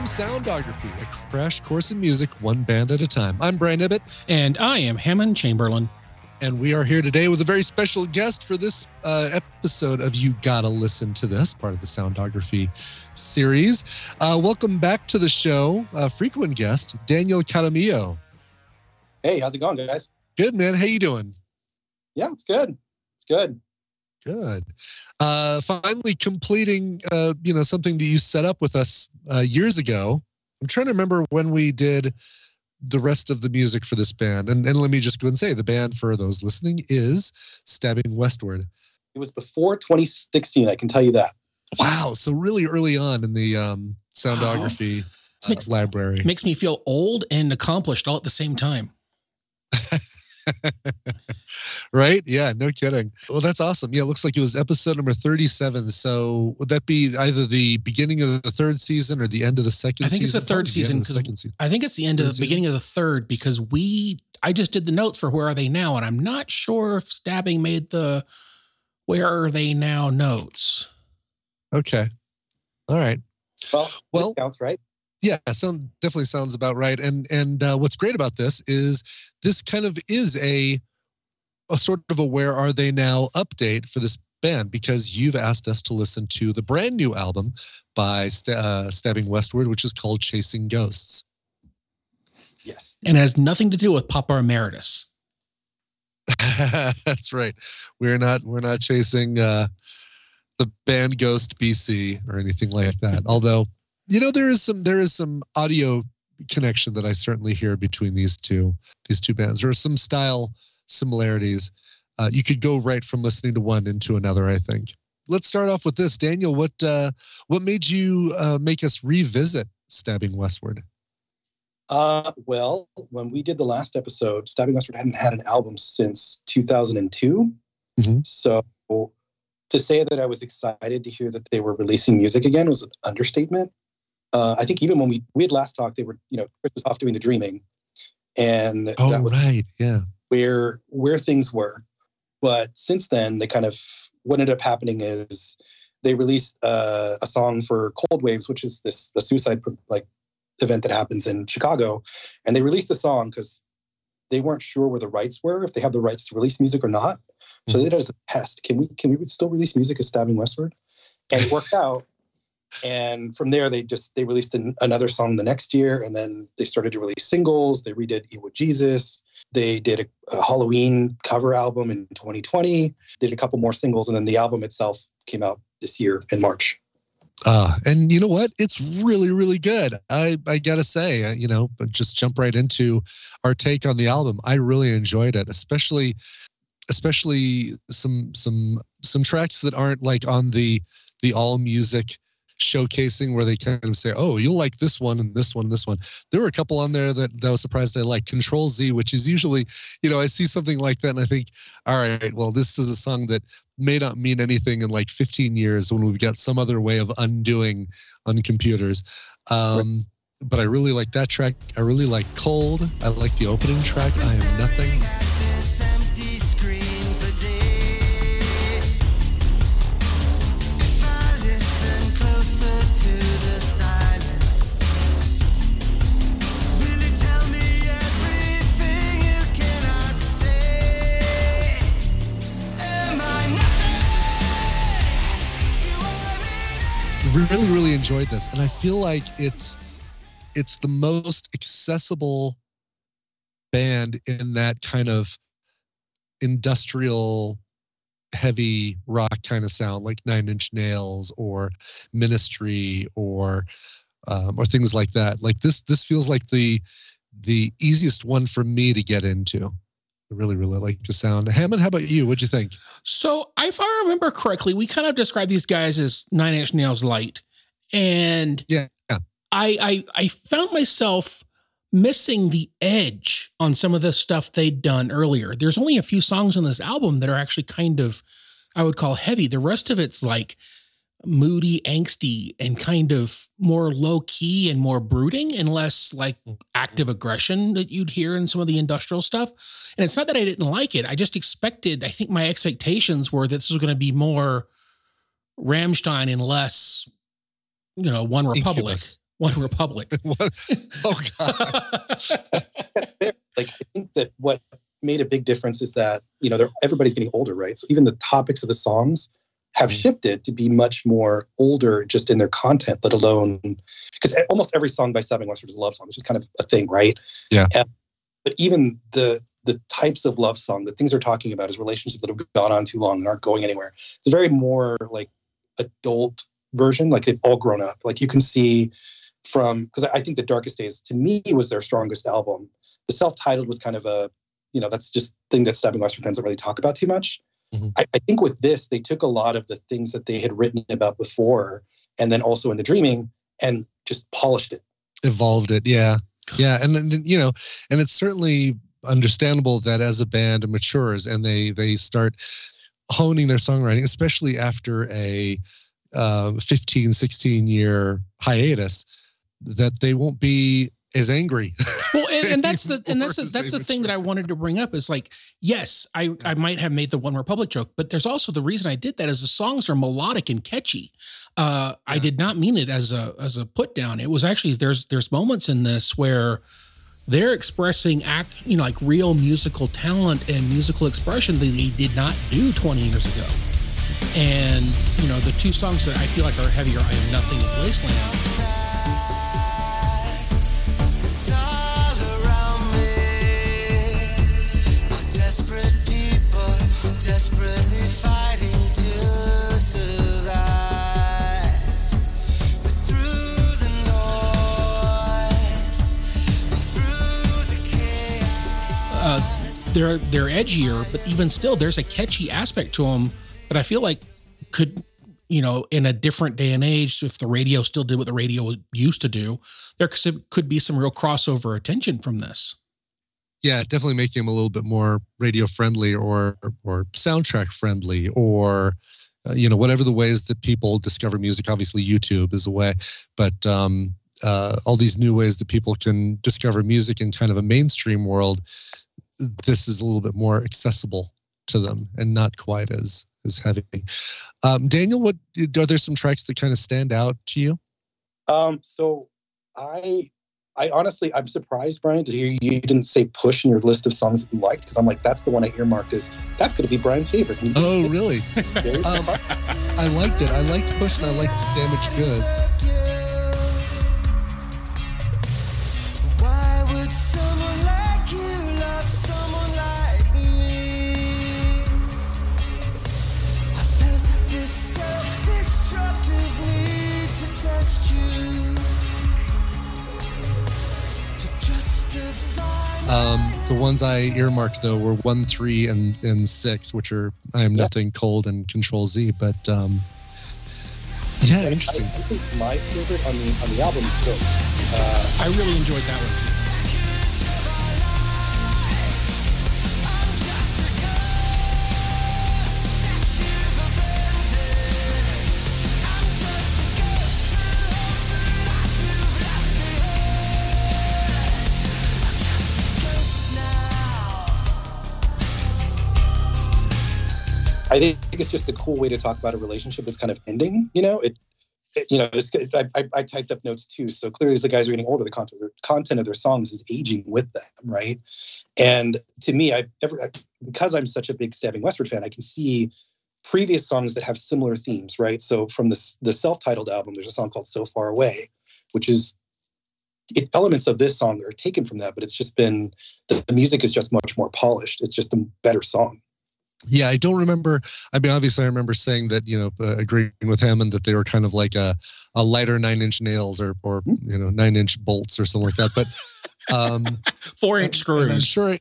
Greetings from Soundography, a crash course in music, one band at a time. I'm Brian Ibbott. And I am Hammond Chamberlain. And we are here today with a very special guest for this uh, episode of You Gotta Listen to This, part of the Soundography series. Uh, welcome back to the show, uh, frequent guest, Daniel Caramillo. Hey, how's it going, guys? Good, man. How you doing? Yeah, it's good. It's good. Good. Uh, finally completing, uh, you know, something that you set up with us uh, years ago. I'm trying to remember when we did the rest of the music for this band. And, and let me just go and say the band for those listening is Stabbing Westward. It was before 2016, I can tell you that. Wow. So really early on in the um, soundography wow. uh, makes, library. Makes me feel old and accomplished all at the same time. right? Yeah, no kidding. Well, that's awesome. Yeah, it looks like it was episode number 37. So would that be either the beginning of the third season or the end of the second I think season? it's the third season. The second season. I think it's the end third of the season? beginning of the third because we I just did the notes for Where Are They Now, and I'm not sure if Stabbing made the Where Are They Now notes. Okay. All right. Well, well, counts, right? Yeah sound definitely sounds about right. And and uh, what's great about this is this kind of is a a sort of a where are they now update for this band because you've asked us to listen to the brand new album by uh, stabbing westward which is called chasing ghosts. Yes. And has nothing to do with papa emeritus. That's right. We're not we're not chasing uh the band ghost bc or anything like that. Although you know there is some there is some audio connection that I certainly hear between these two these two bands. There are some style similarities. Uh, you could go right from listening to one into another. I think. Let's start off with this, Daniel. What uh, what made you uh, make us revisit Stabbing Westward? Uh, well, when we did the last episode, Stabbing Westward hadn't had an album since 2002. Mm-hmm. So to say that I was excited to hear that they were releasing music again was an understatement uh, I think even when we we had last talked, they were you know Chris was off doing the dreaming, and oh that was right, yeah, where where things were. But since then, they kind of what ended up happening is they released uh, a song for Cold Waves, which is this the suicide like event that happens in Chicago, and they released a song because they weren't sure where the rights were, if they have the rights to release music or not. So mm-hmm. they did it as a test. Can we can we still release music as Stabbing Westward? And it worked out and from there they just they released an, another song the next year and then they started to release singles they redid Ewo Jesus they did a, a, halloween cover album in 2020 did a couple more singles and then the album itself came out this year in march uh, and you know what? It's really, really good. I, I gotta say, you know, just jump right into our take on the album. I really enjoyed it, especially, especially some some some tracks that aren't like on the the all music showcasing where they kind of say, "Oh, you'll like this one and this one and this one." There were a couple on there that, that I was surprised I like. Control Z, which is usually, you know, I see something like that and I think, "All right, well, this is a song that may not mean anything in like 15 years when we've got some other way of undoing on computers." Um, but I really like that track. I really like Cold. I like the opening track. I am nothing. Really really enjoyed this? And i feel like it's it's the most accessible band in that kind of industrial heavy rock kind of sound like nine inch nails or ministry or um, or things like that like this this feels like the the easiest one for me to get into I really, really like the sound. Hammond, how about you? What'd you think? So, if I remember correctly, we kind of described these guys as Nine Inch Nails light, and yeah, I, I, I found myself missing the edge on some of the stuff they'd done earlier. There's only a few songs on this album that are actually kind of, I would call heavy. The rest of it's like moody, angsty, and kind of more low key and more brooding and less like active aggression that you'd hear in some of the industrial stuff. And it's not that I didn't like it. I just expected, I think my expectations were that this was going to be more Rammstein and less you know, OneRepublic. Ridiculous. OneRepublic. Oh god. That's fair. Like I think that what made a big difference is that you know they're, everybody's getting older, right? So even the topics of the songs have Mm. shifted to be much more older, just in their content, let alone because almost every song by Stabbing Westward is a love song, which is kind of a thing, right? Yeah. And- but even the the types of love song, the things they're talking about is relationships that have gone on too long and aren't going anywhere. It's a very more like adult version, like they've all grown up. Like you can see from because I think the Darkest Days to me was their strongest album. The self-titled was kind of a, you know, that's just thing that Stabbing Westward fans don't really talk about too much. Mhm. I, I think with this, they took a lot of the things that they had written about before, and then also in the Dreaming, and just polished it. Evolved it. Yeah. Yeah. And then, you know, and it's certainly understandable that as a band matures and they they start honing their songwriting, especially after a uh, 15, 16 year hiatus, that they won't be as angry. well and, and that's the and that's the, that's the thing that i wanted to bring up is like yes i i might have made the OneRepublic joke but there's also the reason i did that is the songs are melodic and catchy. Uh i did not mean it as a as a put down. It was actually there's there's moments in this where they're expressing act you know like real musical talent and musical expression that they did not do 20 years ago. And you know the two songs that i feel like are heavier i am nothing in wasteland Uh, they're they're edgier, but even still, there's a catchy aspect to them that I feel like could, you know, in a different day and age, if the radio still did what the radio used to do, there could be some real crossover attention from this. yeah, definitely making them a little bit more radio friendly or or soundtrack friendly or uh, you know whatever the ways that people discover music. Obviously, YouTube is a way, but um, uh, all these new ways that people can discover music in kind of a mainstream world. This is a little bit more accessible to them and not quite as as heavy. Um, Daniel, what are there some tracks that kind of stand out to you? Um, so I, I honestly, I'm surprised, Brian, to hear you didn't say "Push" in your list of songs that you liked, because I'm like, that's the one I earmarked as that's going to be Brian's favorite. And Oh, really? Um. I liked it. I liked Push and I liked Damaged Goods. Um, the ones I earmarked though were one, three, and and six, which are I am Yeah. nothing cold and Control Z. But um, yeah, I, interesting. I think my favorite on the on the album is Ghost. Uh, I really enjoyed that one too. I think it's just a cool way to talk about a relationship that's kind of ending. You know, it, it- you know, this. I, I, I typed up notes too. So clearly, as the guys are getting older, the content, the content of their songs is aging with them, right? And to me, I ever because I'm such a big Stabbing Westward fan, I can see previous songs that have similar themes, right? So from the the self-titled album, there's a song called "So Far Away," which is it, elements of this song are taken from that, but it's just been the, the music is just much more polished. It's just a better song. Yeah, I don't remember. I mean, obviously, I remember saying that you know uh, agreeing with him and that they were kind of like a a lighter nine inch nails or or you know nine inch bolts or something like that. But um, Four inch and- and I'm screws. sure. I,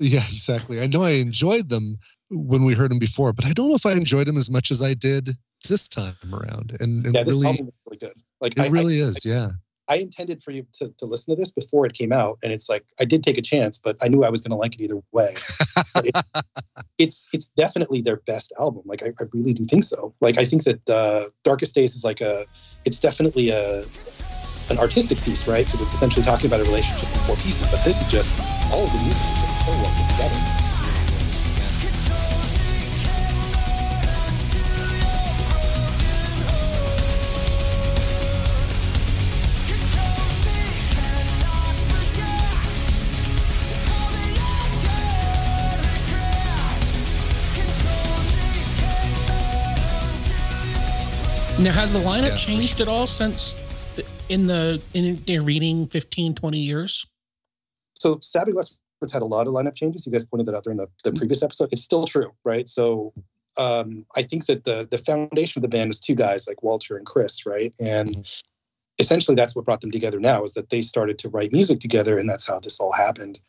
yeah, exactly. I know I enjoyed them when we heard them before, but I don't know if I enjoyed them as much as I did this time around. And, and Yeah, this really, album is really good. Like it I, really I, is. Yeah. I intended for you to, to listen to this before it came out, and it's like I did take a chance, but I knew I was going to like it either way. It, it's it's definitely their best album. Like I, I really do think so. Like I think that uh, Darkest Days is like a, it's definitely a an artistic piece, right? Because it's essentially talking about a relationship in four pieces. But this is just all of the music is just so well put together. Now, has the lineup Yeah, changed at all since the, in the in the reading 15, 20 years? So Stabbing Westward's had a lot of lineup changes. You guys pointed that out during the, the previous episode. It's still true, right? So um, I think that the the foundation of the band was two guys like Walter and Chris, right? And essentially that's what brought them together now is that they started to write music together and that's how this all happened.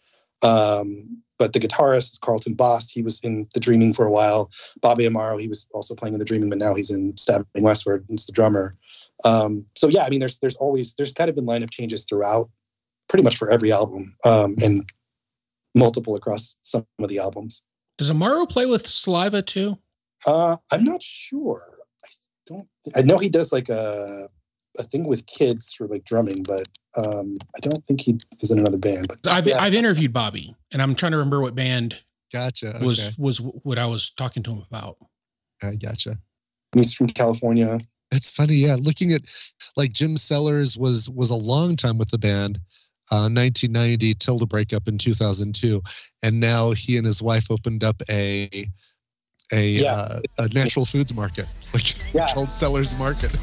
Um, but the guitarist is Carlton Bost. He was in The Dreaming for a while. Bobby Amaro, he was also playing in The Dreaming, but now he's in Stabbing Westward. He's the drummer. Um, so yeah, I mean, there's there's always there's kind of been lineup changes throughout, pretty much for every album, um, and multiple across some of the albums. Does Amaro play with Saliva too? Uh, I'm not sure. I don't. I know he does like a a thing with kids for like drumming, but um, I don't think he is in another band. But I've yeah. I've interviewed Bobby, and I'm trying to remember what band Gotcha. Okay. was was what I was talking to him about. I gotcha. he's from California. It's funny, yeah. Looking at like Jim Sellers was was a long time with the band, uh, 1990 till the breakup in 2002, and now he and his wife opened up a a Yeah. uh, a natural foods market, like Yeah. called Sellers Market.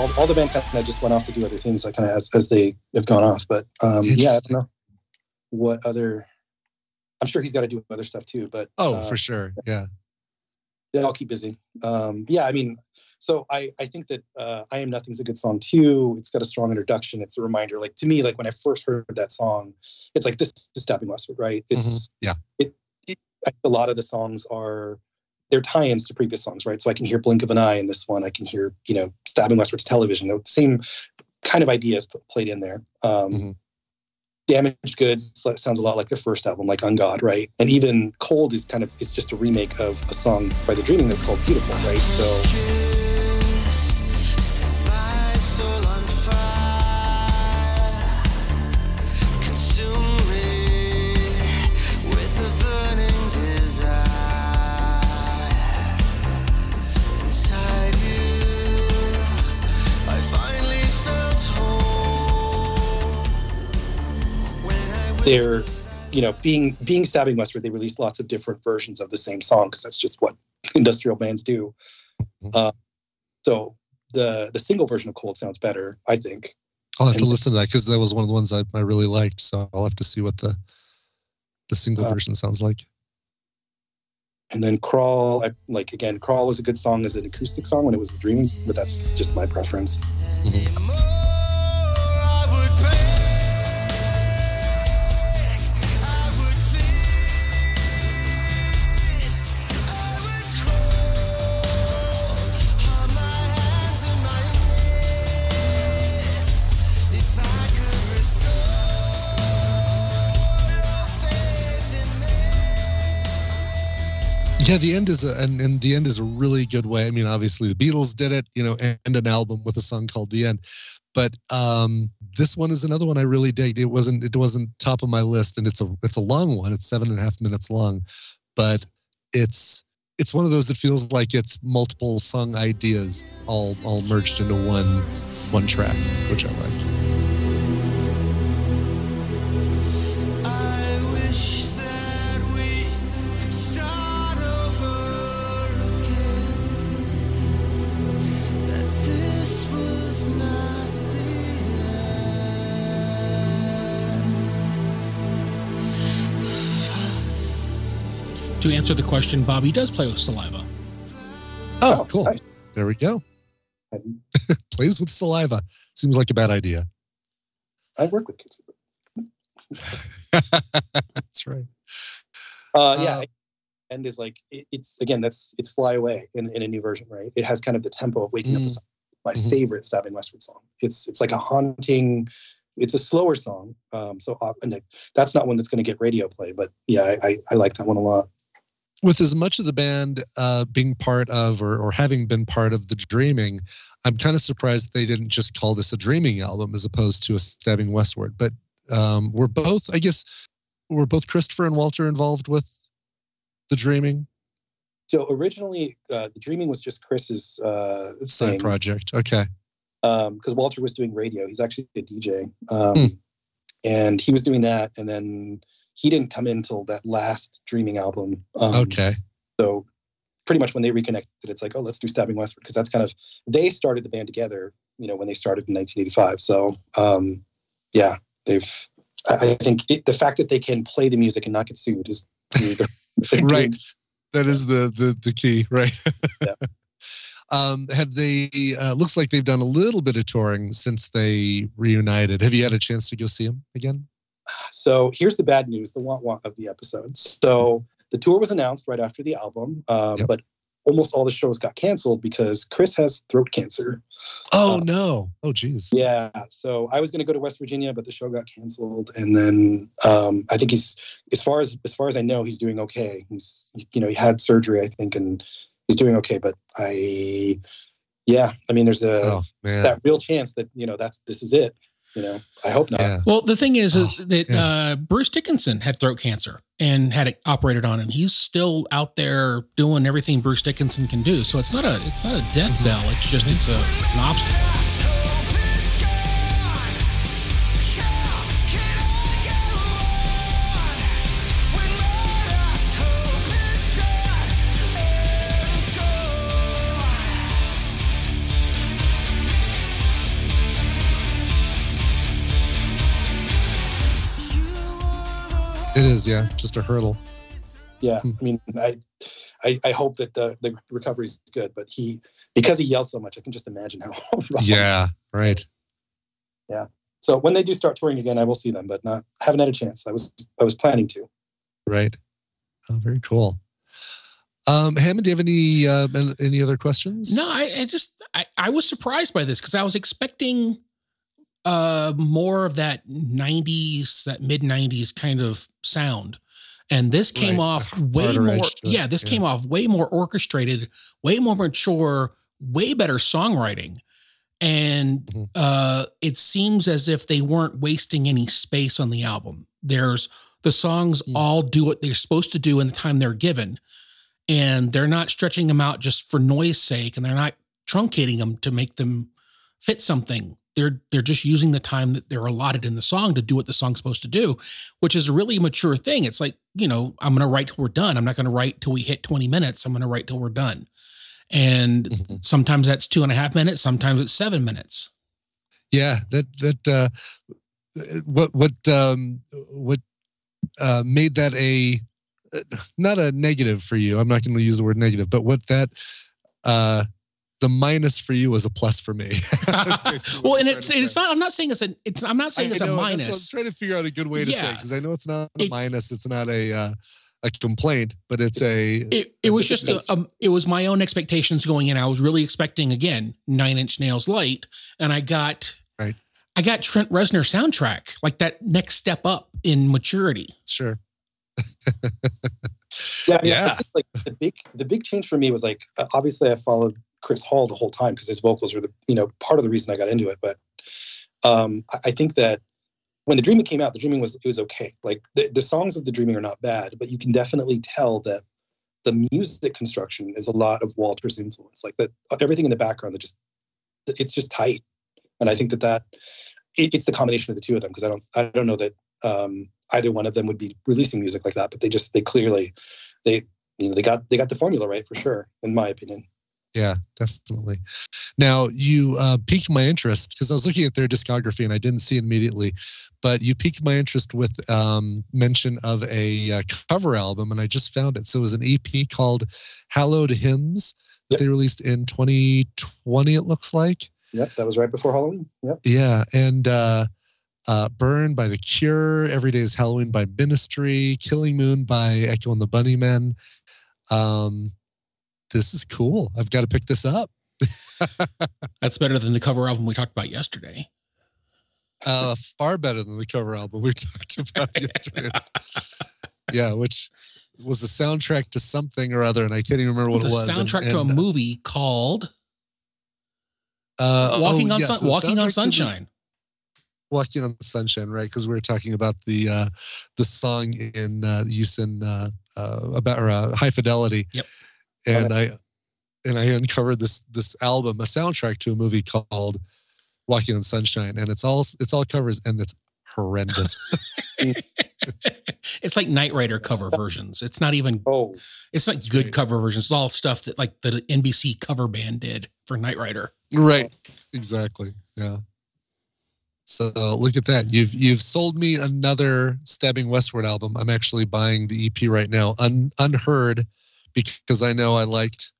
All, all the band kind of just went off to do other things, like kind of as, as they have gone off. But um, yeah, I don't know what other. I'm sure he's got to do other stuff too. But Oh, uh, for sure. Yeah. they all keep busy. Um, yeah, I mean, so I I think that uh, I am nothing's a good song too. It's got a strong introduction. It's a reminder, like to me, like when I first heard that song, it's like this is Stabbing Westward, right? It's Yeah. It, it a lot of the songs are they're tie-ins to previous songs, right? So I can hear Blink of an Eye in this one. I can hear you know Stabbing Westward's Television. The same kind of ideas played in there. Um, Mhm. Damaged Goods sounds a lot like their first album, like Ungod, right? And even Cold is kind of it's just a remake of a song by The Dreaming that's called Beautiful, right? So they're you know being being Stabbing Westward, they released lots of different versions of the same song because that's just what industrial bands do. Mhm. Uh, so the the single version of Cold sounds better, I think. I'll have to listen to that because that was one of the ones I, I really liked. So I'll have to see what the the single Uh, version sounds like. And then Crawl, I, like again, Crawl was a good song as an acoustic song when it was Dreaming, but that's just my preference. More Yeah, the end is a and, and the end is a really good way. I mean, obviously the Beatles did it, you know, end an album with a song called The End. But um this one is another one I really dig. It wasn't it wasn't top of my list, and it's a it's a long one. It's seven and a half minutes long, but it's it's one of those that feels like it's multiple song ideas all all merged into one one track, which I like. To answer the question, Bobby does play with Saliva. Oh, cool. nice. There we go. Plays with saliva. Seems like a bad idea. I work with kids. That's right. Uh, yeah, Uh, end is like it, it's again that's it's Fly Away in, in a new version, right? It has kind of the tempo of Waking Up. Mm. the Sun. My Mhm. favorite Stabbing Westward song. It's it's like a haunting. It's a slower song, um, so uh, and it- that's not one that's going to get radio play. But yeah, I, I I like that one a lot. With as much of the band uh, being part of or, or having been part of the dreaming i'm kind of surprised they didn't just call this a dreaming album as opposed to a stabbing westward but um, we're both i guess were both christopher and walter involved with the Dreaming So originally, uh, the Dreaming was just Chris's uh, side project? Okay. because Walter was doing radio. He's actually a DJ, um, Hmm. and he was doing that. And then he didn't come in until that last Dreaming album. Um, Okay. So pretty much when they reconnected, it's like, oh, let's do Stabbing Westward because that's kind of they started the band together. You know, when they started in 1985. So um, yeah, they've. I I think it, the fact that they can play the music and not get sued is Right. That is the the the key, right? Yeah. um, have they? Uh, looks like they've done a little bit of touring since they reunited. Have you had a chance to go see them again? So here's the bad news, the want want of the episode. So the tour was announced right after the album, um, Yep. but almost all the shows got canceled because Chris has throat cancer. Oh Uh, no! Oh geez. Yeah. So I was going to go to West Virginia, but the show got canceled. And then um, I think he's, as far as as far as I know, he's doing okay. He's, you know, he had surgery, I think, and he's doing okay. But I, yeah, I mean, there's a Oh that real chance that you know that's this is it. You know, I hope not. yeah. Well, the thing is, is Oh, that yeah. uh, Bruce Dickinson had throat cancer and had it operated on, and he's still out there doing everything Bruce Dickinson can do. So it's not a it's not a death Mm-hmm. bell. It's just it's a an obstacle. It is. Yeah. Just a hurdle. Yeah, Hmm. I mean, I, I, I hope that the the recovery is good, but he because he yells so much, I can just imagine how. Yeah. Right. Yeah. So when they do start touring again, I will see them, but not haven't had a chance. I was I was planning to. Right. Oh, very cool. Um, Hammond, do you have any uh, any other questions? No, I, I just I, I was surprised by this because I was expecting uh more of that 90s that mid 90s kind of sound and this came Right. off way more yeah this yeah. came off way more orchestrated way more mature way better songwriting and Mhm. uh it seems as if they weren't wasting any space on the album there's the songs Mm. all do what they're supposed to do in the time they're given and they're not stretching them out just for noise sake and they're not truncating them to make them fit something they're they're just using the time that they're allotted in the song to do what the song's supposed to do which is a really mature thing it's like you know i'm going to write till we're done i'm not going to write till we hit 20 minutes i'm going to write till we're done and Mhm. sometimes that's two and a half minutes sometimes it's seven minutes Yeah. That that uh, what what um, what uh, made that a not a negative for you. I'm not going to use the word negative, but what that uh, the minus for you is a plus for me. Well and it's it's not i'm not saying it's a it's i'm not saying I it's a know, that's what minus I'm trying to figure out a good way to say Yeah. because I know it's not a It- minus. It's not a uh, a complaint, but it's a it, it was just Yes. a, um, it was my own expectations going in. I was really expecting again nine inch nails light, and I got Right. I got Trent Reznor soundtrack like that next step up in maturity. sure. Yeah, I mean, Yeah. think, like the big the big change for me was like obviously I followed Chris Hall the whole time because his vocals were the you know part of the reason I got into it. But um, I, I think that when the Dreaming came out, the Dreaming was it was okay. Like the, the songs of the Dreaming are not bad, but you can definitely tell that the music construction is a lot of Walter's influence. Like that everything in the background that just it's just tight, and I think that that it, it's the combination of the two of them because I don't I don't know that um, either one of them would be releasing music like that, but they just they clearly they you know they got they got the formula right for sure in my opinion. Yeah, definitely. Now you uh, piqued my interest because I was looking at their discography and I didn't see it immediately, but you piqued my interest with um, mention of a uh, cover album, and I just found it. So it was an EP called "Hallowed Hymns" that Yep. they released in 2020. It looks like. Yep, that was right before Halloween. Yep. Yeah, and uh, uh, "Burn" by The Cure, "Every Day Is Halloween" by Ministry, "Killing Moon" by Echo and the Bunnymen. Um, this is cool. I've got to pick this up. That's better than the cover album we talked about yesterday. uh, far better than the cover album we talked about yesterday. Yeah, which was a soundtrack to something or other, and I can't even remember It what was it was. and- soundtrack to a movie called uh, oh, Walking on yes, Sun- Walking soundtrack on the- Sunshine. Walking on the Sunshine, right? Because we were talking about the uh, the song in uh, use in uh, uh, about or, uh, High Fidelity. Yep. Oh, and Oh, I and I uncovered this this album, a soundtrack to a movie called Walking on Sunshine, and it's all it's all covers, and it's horrendous. it's like Knight Rider cover versions. It's not even Oh, it's not good great. cover versions. It's all stuff that like the NBC cover band did for Knight Rider. right. Exactly. Yeah. So look at that. You've you've sold me another Stabbing Westward album. I'm actually buying the EP right now, un, unheard, because I know I liked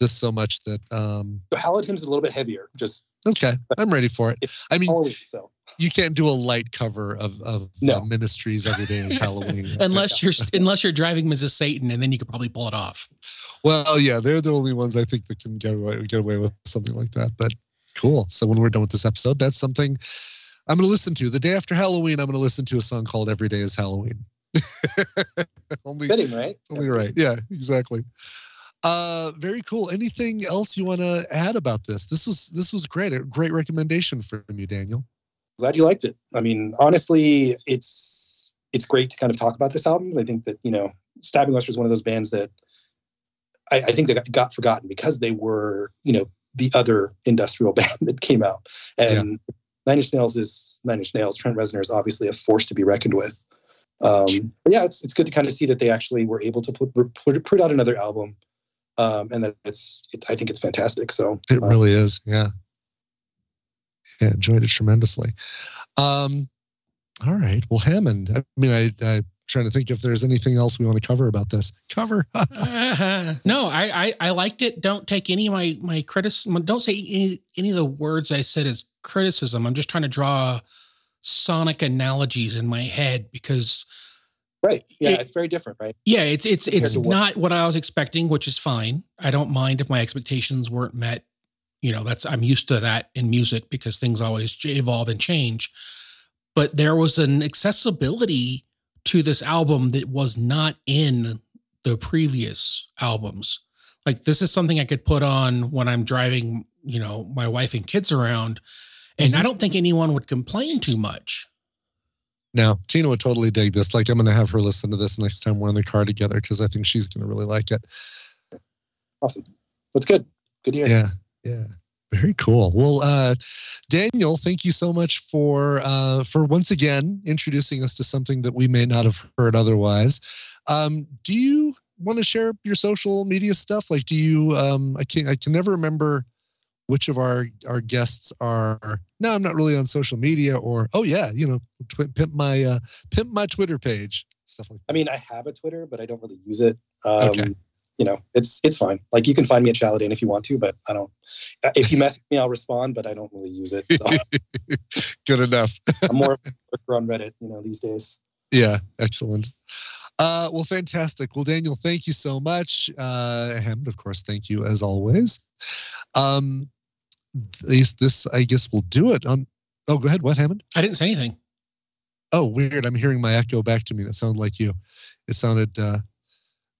this so much that um so Hallowed Hymn's a little bit heavier, just okay, I'm ready for it. I mean, totally so. you can't do a light cover of of No. uh, Ministries every day is Halloween. Unless you're unless you're driving Mrs. Satan, and then you could probably pull it off. Well, yeah, they're the only ones I think that can get away get away with something like that. But cool. So when we're done with this episode, that's something I'm going to listen to. The day after Halloween, I'm going to listen to a song called "Every Day Is Halloween." only, Fitting, right? only right. Yeah, exactly. Uh, very cool. Anything else you want to add about this? This was this was great. A great recommendation from you, Daniel. glad you liked it. I mean, honestly, it's it's great to kind of talk about this album. I think that you know, Stabbing Westward is one of those bands that I, I think that got, got forgotten because they were you know the other industrial band that came out. And Nine Inch Nails is Nine Inch Nails. Trent Reznor is obviously a force to be reckoned with. Um, but yeah, it's it's good to kind of see that they actually were able to put put, put out another album, um, and that it's it, I think it's fantastic. So It uh, really is. Yeah. Yeah, enjoyed it tremendously. Um, all right. Well, Hammond. I mean, I I'm trying to think if there's anything else we want to cover about this. Cover. Uh, no, I, I I liked it. Don't take any of my my criticism. Don't say any any of the words I said as criticism. I'm just trying to draw sonic analogies in my head because right, yeah, It- it's very different, right? yeah, it's it's Compared it's not what I was expecting, which is fine. I don't mind if my expectations weren't met. You know, that's I'm used to that in music because things always evolve and change. But there was an accessibility to this album that was not in the previous albums. Like this is something I could put on when I'm driving, you know, my wife and kids around, and I don't think anyone would complain too much. now, Tina would totally dig this. Like, I'm going to have her listen to this next time we're in the car together because I think she's going to really like it. Awesome. That's good. Good year. Yeah. Yeah. Very cool. Well, uh, Daniel, thank you so much for uh, for once again introducing us to something that we may not have heard otherwise. Um, do you want to share your social media stuff? Like, do you? Um, I can I can never remember which of our our guests are. No, I'm not really on social media. Or oh yeah, you know, tw- pimp my uh, pimp my Twitter page, stuff like. I mean, I have a Twitter, but I don't really use it. Um, Okay. You know, it's it's fine. Like you can find me at Chaladin if you want to, but I don't. uh, If you message me, I'll respond, but I don't really use it. So Good enough. I'm more of a lurker on Reddit, you know, these days. Yeah, excellent. Uh, well, fantastic. Well, Daniel, thank you so much. Uh, Hammond, of course, thank you as always. Um, this, this, I guess, will do it. On, oh, go ahead. What, Hammond? I didn't say anything. Oh, weird. I'm hearing my echo back to me. That sounded like you. It sounded uh,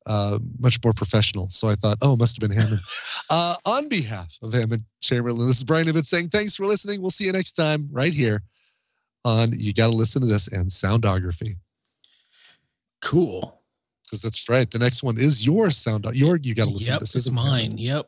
uh, much more professional. So I thought, oh, it must have been Hammond. uh, on behalf of Hammond Chamberlain, this is Brian Ibbott saying thanks for listening. We'll see you next time right here on You Got to Listen to This and Soundography. Cool. because that's right. The next one is your sound. Your you got to listen Yep, to this. it's isn't mine. Yep.